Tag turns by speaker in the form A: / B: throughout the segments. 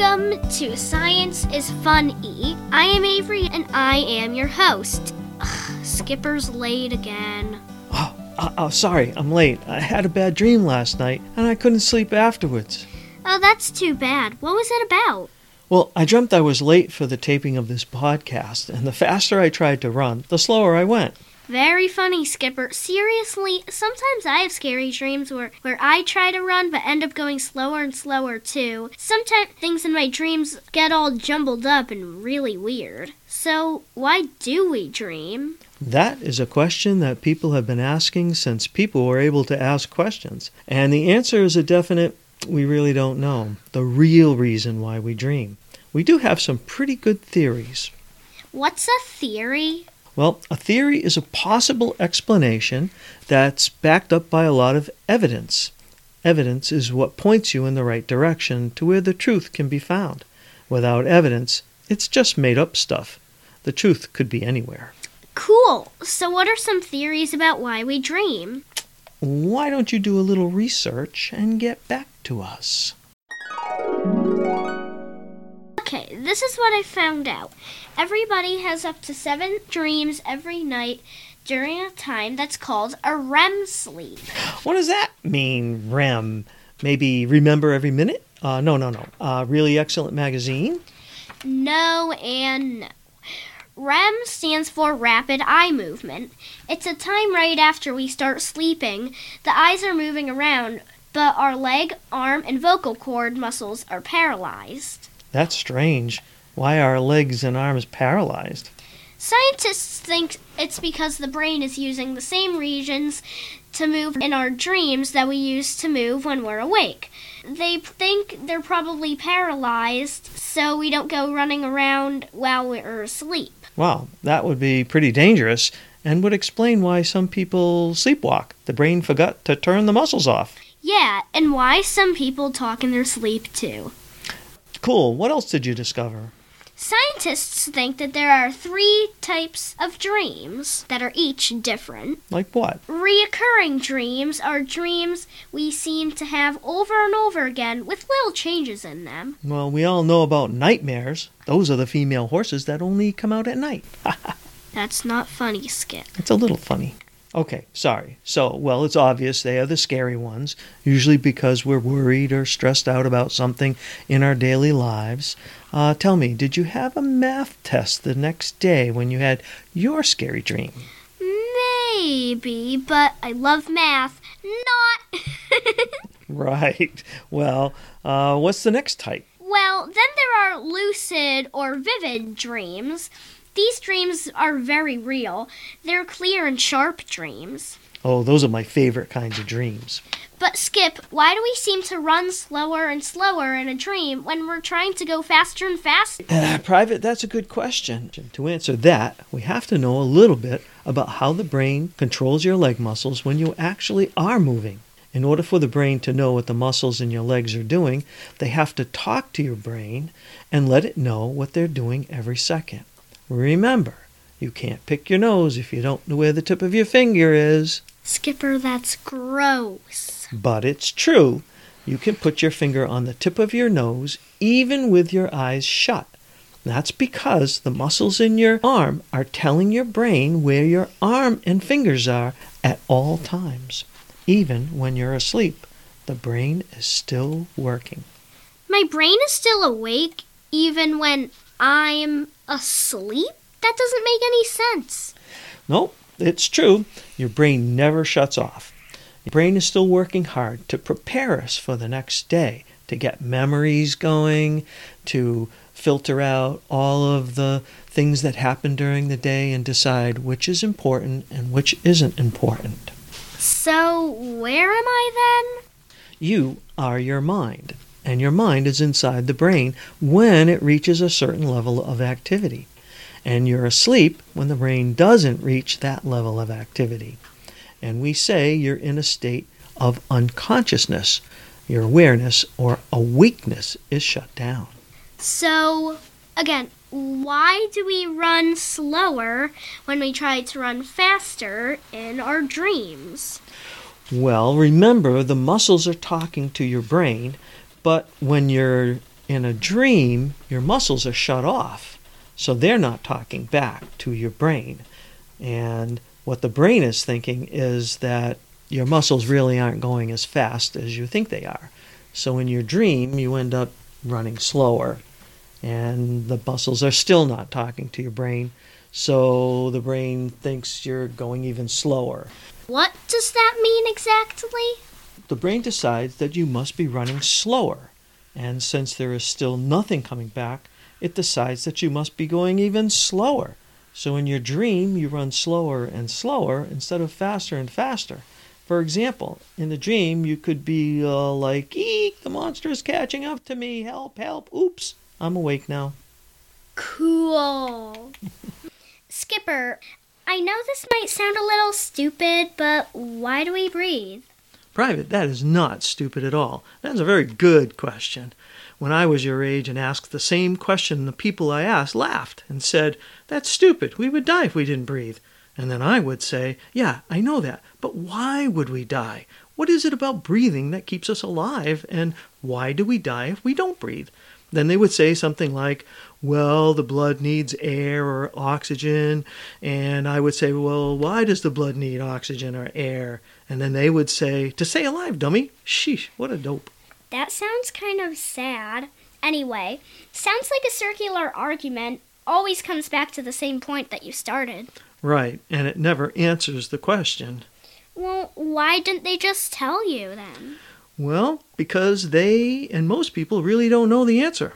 A: Welcome to Science is Fun E. I am Avery and I am your host. Ugh, Skipper's late again.
B: Oh, uh, oh, sorry, I'm late. I had a bad dream last night and I couldn't sleep afterwards.
A: Oh, that's too bad. What was it about?
B: Well, I dreamt I was late for the taping of this podcast, and the faster I tried to run, the slower I went.
A: Very funny, Skipper. Seriously, sometimes I have scary dreams where, where I try to run but end up going slower and slower too. Sometimes things in my dreams get all jumbled up and really weird. So, why do we dream?
B: That is a question that people have been asking since people were able to ask questions. And the answer is a definite we really don't know the real reason why we dream. We do have some pretty good theories.
A: What's a theory?
B: Well, a theory is a possible explanation that's backed up by a lot of evidence. Evidence is what points you in the right direction to where the truth can be found. Without evidence, it's just made up stuff. The truth could be anywhere.
A: Cool. So, what are some theories about why we dream?
B: Why don't you do a little research and get back to us?
A: Okay, this is what I found out. Everybody has up to seven dreams every night during a time that's called a REM sleep.
B: What does that mean, REM? Maybe remember every minute? Uh, no, no, no. Uh, really excellent magazine?
A: No and no. REM stands for rapid eye movement. It's a time right after we start sleeping. The eyes are moving around, but our leg, arm, and vocal cord muscles are paralyzed.
B: That's strange. Why are our legs and arms paralyzed?
A: Scientists think it's because the brain is using the same regions to move in our dreams that we use to move when we're awake. They think they're probably paralyzed so we don't go running around while we're asleep.
B: Wow, that would be pretty dangerous and would explain why some people sleepwalk. The brain forgot to turn the muscles off.
A: Yeah, and why some people talk in their sleep too.
B: Cool. What else did you discover?
A: Scientists think that there are three types of dreams that are each different.
B: Like what?
A: Reoccurring dreams are dreams we seem to have over and over again with little changes in them.
B: Well, we all know about nightmares. Those are the female horses that only come out at night.
A: That's not funny, Skip.
B: It's a little funny. Okay, sorry. So, well, it's obvious they are the scary ones, usually because we're worried or stressed out about something in our daily lives. Uh, tell me, did you have a math test the next day when you had your scary dream?
A: Maybe, but I love math. Not.
B: right. Well, uh, what's the next type?
A: Well, then there are lucid or vivid dreams. These dreams are very real. They're clear and sharp dreams.
B: Oh, those are my favorite kinds of dreams.
A: But, Skip, why do we seem to run slower and slower in a dream when we're trying to go faster and faster?
B: Uh, Private, that's a good question. To answer that, we have to know a little bit about how the brain controls your leg muscles when you actually are moving. In order for the brain to know what the muscles in your legs are doing, they have to talk to your brain and let it know what they're doing every second. Remember, you can't pick your nose if you don't know where the tip of your finger is.
A: Skipper, that's gross.
B: But it's true. You can put your finger on the tip of your nose even with your eyes shut. That's because the muscles in your arm are telling your brain where your arm and fingers are at all times. Even when you're asleep, the brain is still working.
A: My brain is still awake even when I'm asleep? That doesn't make any sense.
B: Nope, it's true. Your brain never shuts off. Your brain is still working hard to prepare us for the next day, to get memories going, to filter out all of the things that happen during the day and decide which is important and which isn't important.
A: So, where am I then?
B: You are your mind, and your mind is inside the brain when it reaches a certain level of activity. And you're asleep when the brain doesn't reach that level of activity. And we say you're in a state of unconsciousness. Your awareness or awakeness is shut down.
A: So, again, why do we run slower when we try to run faster in our dreams?
B: Well, remember the muscles are talking to your brain, but when you're In a dream, your muscles are shut off, so they're not talking back to your brain. And what the brain is thinking is that your muscles really aren't going as fast as you think they are. So in your dream, you end up running slower, and the muscles are still not talking to your brain. So the brain thinks you're going even slower.
A: What does that mean exactly?
B: The brain decides that you must be running slower. And since there is still nothing coming back, it decides that you must be going even slower. So in your dream, you run slower and slower instead of faster and faster. For example, in the dream, you could be uh, like, Eek, the monster is catching up to me. Help, help. Oops, I'm awake now.
A: Cool. Skipper, I know this might sound a little stupid, but why do we breathe?
B: Private, that is not stupid at all. That's a very good question. When I was your age and asked the same question, the people I asked laughed and said, That's stupid. We would die if we didn't breathe. And then I would say, Yeah, I know that, but why would we die? What is it about breathing that keeps us alive? And why do we die if we don't breathe? Then they would say something like, Well, the blood needs air or oxygen. And I would say, Well, why does the blood need oxygen or air? And then they would say, To stay alive, dummy. Sheesh, what a dope.
A: That sounds kind of sad. Anyway, sounds like a circular argument always comes back to the same point that you started.
B: Right, and it never answers the question.
A: Well, why didn't they just tell you then?
B: Well, because they and most people really don't know the answer.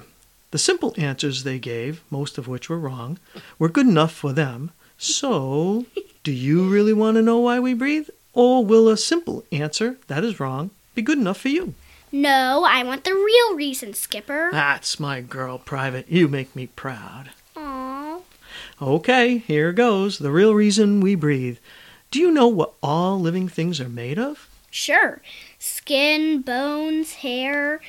B: The simple answers they gave, most of which were wrong, were good enough for them. So, do you really want to know why we breathe? Or will a simple answer, that is wrong, be good enough for you?
A: No, I want the real reason, Skipper.
B: That's my girl, Private. You make me proud.
A: Aww.
B: Okay, here goes. The real reason we breathe. Do you know what all living things are made of?
A: Sure. Skin, bones, hair,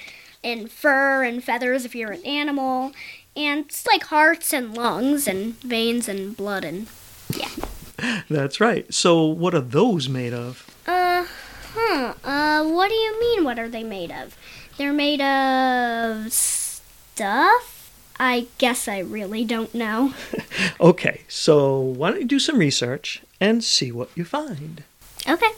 A: and fur and feathers if you're an animal. And it's like hearts and lungs and veins and blood and yeah.
B: That's right. So, what are those made of?
A: Uh huh. Uh what do you mean what are they made of? They're made of stuff? I guess I really don't know.
B: Okay, so why don't you do some research and see what you find?
A: Okay.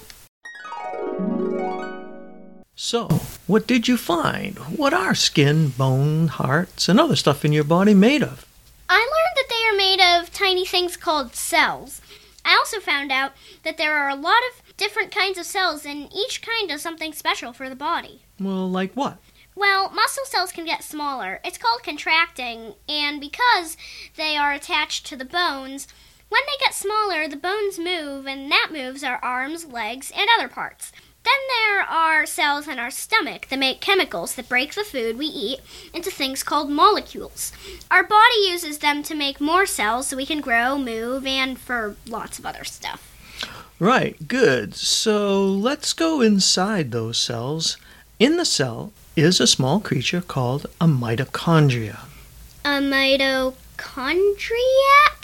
B: So, what did you find? What are skin, bone, hearts, and other stuff in your body made of?
A: I learned that they are made of tiny things called cells. I also found out that there are a lot of different kinds of cells, and each kind does something special for the body.
B: Well, like what?
A: Well, muscle cells can get smaller. It's called contracting, and because they are attached to the bones, when they get smaller, the bones move, and that moves our arms, legs, and other parts. Then there are cells in our stomach that make chemicals that break the food we eat into things called molecules. Our body uses them to make more cells so we can grow, move, and for lots of other stuff.
B: Right, good. So, let's go inside those cells. In the cell is a small creature called a mitochondria.
A: A mitochondriac?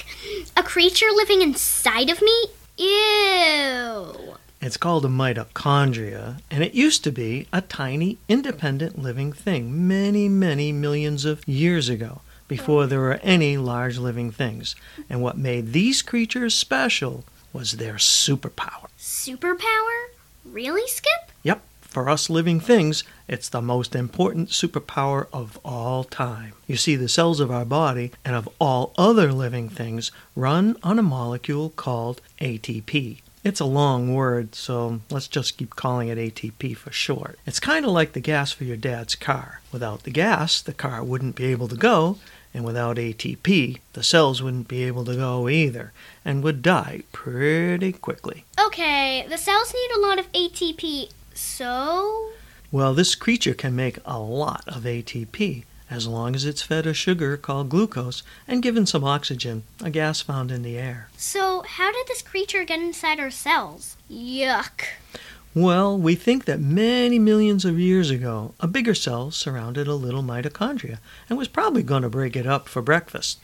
A: A creature living inside of me? Ew.
B: It's called a mitochondria, and it used to be a tiny, independent living thing many, many millions of years ago, before there were any large living things. And what made these creatures special was their superpower.
A: Superpower? Really, Skip?
B: Yep, for us living things, it's the most important superpower of all time. You see, the cells of our body and of all other living things run on a molecule called ATP. It's a long word, so let's just keep calling it ATP for short. It's kind of like the gas for your dad's car. Without the gas, the car wouldn't be able to go, and without ATP, the cells wouldn't be able to go either, and would die pretty quickly.
A: Okay, the cells need a lot of ATP, so.
B: Well, this creature can make a lot of ATP as long as it's fed a sugar called glucose and given some oxygen, a gas found in the air.
A: So, how did this creature get inside our cells? Yuck.
B: Well, we think that many millions of years ago, a bigger cell surrounded a little mitochondria and was probably going to break it up for breakfast.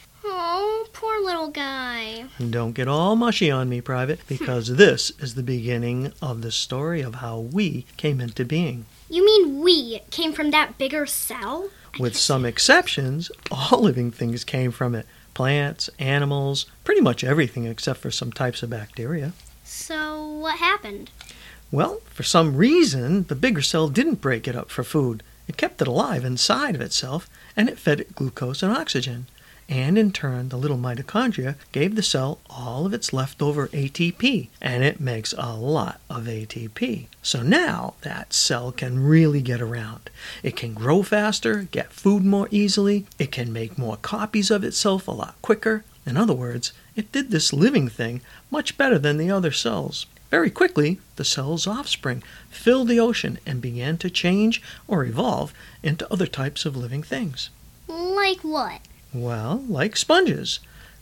A: Poor little guy.
B: Don't get all mushy on me, Private, hmm. because this is the beginning of the story of how we came into being.
A: You mean we came from that bigger cell?
B: With some exceptions, all living things came from it plants, animals, pretty much everything except for some types of bacteria.
A: So, what happened?
B: Well, for some reason, the bigger cell didn't break it up for food. It kept it alive inside of itself, and it fed it glucose and oxygen. And in turn, the little mitochondria gave the cell all of its leftover ATP, and it makes a lot of ATP. So now that cell can really get around. It can grow faster, get food more easily, it can make more copies of itself a lot quicker. In other words, it did this living thing much better than the other cells. Very quickly, the cell's offspring filled the ocean and began to change or evolve into other types of living things.
A: Like what?
B: Well, like sponges,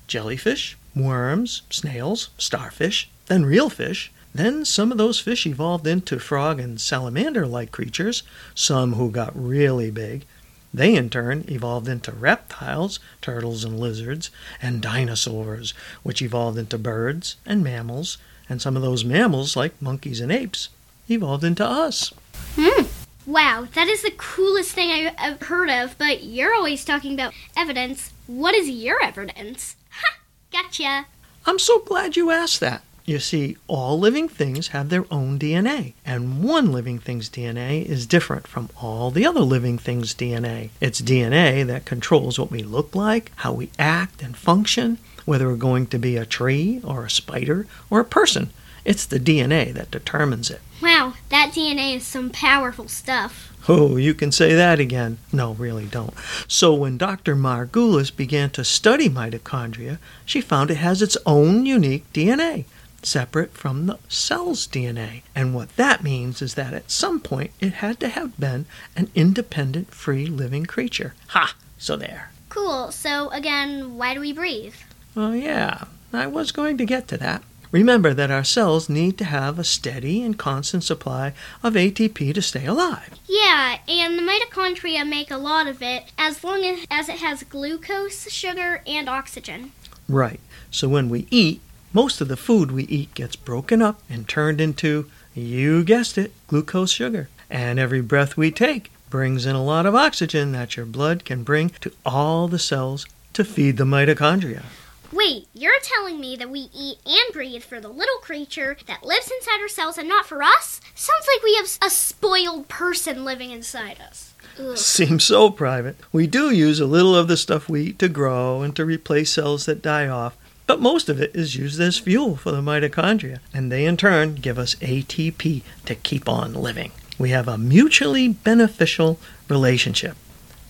B: jellyfish, worms, snails, starfish, then real fish. Then some of those fish evolved into frog and salamander like creatures, some who got really big. They in turn evolved into reptiles, turtles and lizards, and dinosaurs, which evolved into birds and mammals, and some of those mammals, like monkeys and apes, evolved into us.
A: Hmm. Wow, that is the coolest thing I've heard of, but you're always talking about evidence. What is your evidence? Ha! Gotcha.
B: I'm so glad you asked that. You see, all living things have their own DNA, and one living thing's DNA is different from all the other living things' DNA. It's DNA that controls what we look like, how we act and function, whether we're going to be a tree or a spider or a person. It's the DNA that determines it.
A: Wow, that DNA is some powerful stuff.
B: Oh, you can say that again. No, really don't. So, when Dr. Margulis began to study mitochondria, she found it has its own unique DNA, separate from the cell's DNA. And what that means is that at some point it had to have been an independent, free living creature. Ha! So there.
A: Cool. So, again, why do we breathe?
B: Oh, yeah, I was going to get to that. Remember that our cells need to have a steady and constant supply of ATP to stay alive.
A: Yeah, and the mitochondria make a lot of it as long as, it has glucose, sugar, and oxygen.
B: Right. So when we eat, most of the food we eat gets broken up and turned into, you guessed it, glucose sugar. And every breath we take brings in a lot of oxygen that your blood can bring to all the cells to feed the mitochondria.
A: Wait, you're telling me that we eat and breathe for the little creature that lives inside our cells and not for us? Sounds like we have a spoiled person living inside us. Ugh.
B: Seems so private. We do use a little of the stuff we eat to grow and to replace cells that die off, but most of it is used as fuel for the mitochondria, and they in turn give us ATP to keep on living. We have a mutually beneficial relationship.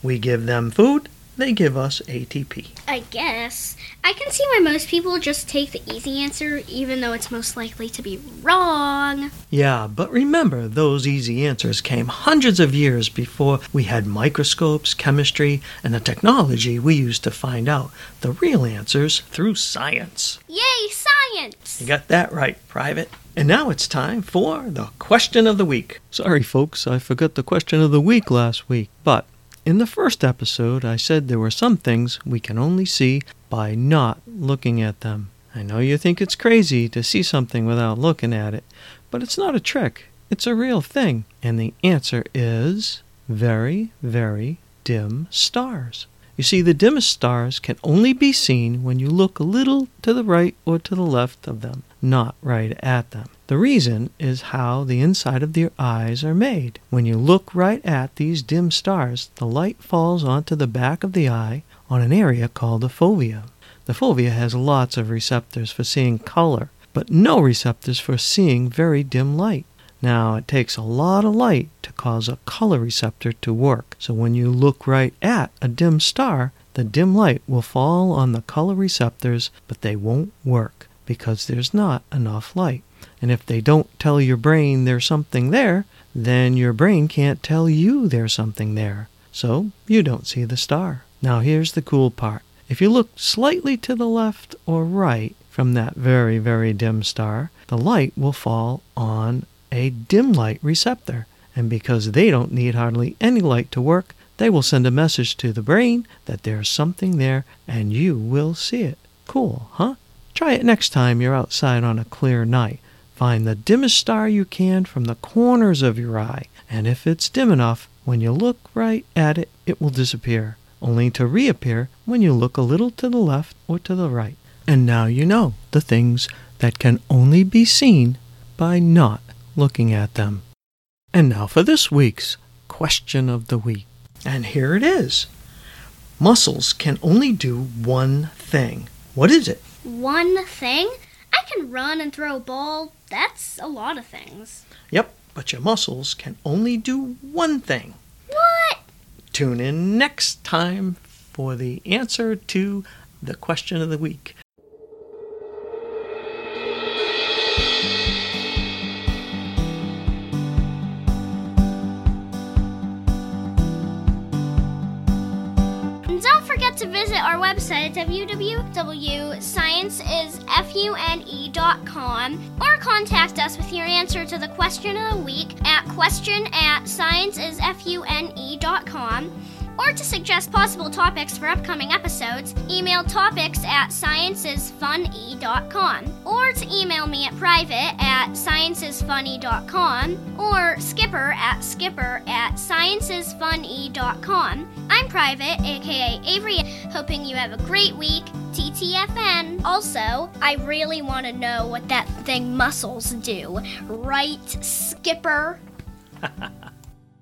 B: We give them food, they give us ATP.
A: I guess. I can see why most people just take the easy answer, even though it's most likely to be wrong.
B: Yeah, but remember, those easy answers came hundreds of years before we had microscopes, chemistry, and the technology we use to find out the real answers through science.
A: Yay, science!
B: You got that right, Private. And now it's time for the question of the week. Sorry, folks, I forgot the question of the week last week. But in the first episode, I said there were some things we can only see by not looking at them. I know you think it's crazy to see something without looking at it, but it's not a trick. It's a real thing. And the answer is very, very dim stars. You see, the dimmest stars can only be seen when you look a little to the right or to the left of them, not right at them. The reason is how the inside of your eyes are made. When you look right at these dim stars, the light falls onto the back of the eye on an area called the fovea. The fovea has lots of receptors for seeing color, but no receptors for seeing very dim light. Now, it takes a lot of light to cause a color receptor to work. So when you look right at a dim star, the dim light will fall on the color receptors, but they won't work because there's not enough light. And if they don't tell your brain there's something there, then your brain can't tell you there's something there. So you don't see the star. Now here's the cool part. If you look slightly to the left or right from that very, very dim star, the light will fall on a dim light receptor. And because they don't need hardly any light to work, they will send a message to the brain that there's something there and you will see it. Cool, huh? Try it next time you're outside on a clear night. Find the dimmest star you can from the corners of your eye, and if it's dim enough, When you look right at it, it will disappear, only to reappear when you look a little to the left or to the right. And now you know the things that can only be seen by not looking at them. And now for this week's question of the week. And here it is Muscles can only do one thing. What is it?
A: One thing? I can run and throw a ball. That's a lot of things.
B: Yep, but your muscles can only do one thing.
A: What?
B: Tune in next time for the answer to the question of the week.
A: Website at www.scienceisfune.com or contact us with your answer to the question of the week at question at scienceisfune.com or to suggest possible topics for upcoming episodes, email topics at sciencesfunny.com or to email me at private at sciencesfunny.com or skipper at skipper at sciencesfunny.com. I'm Private, aka Avery, hoping you have a great week. TTFN. Also, I really want to know what that thing muscles do. Right, Skipper?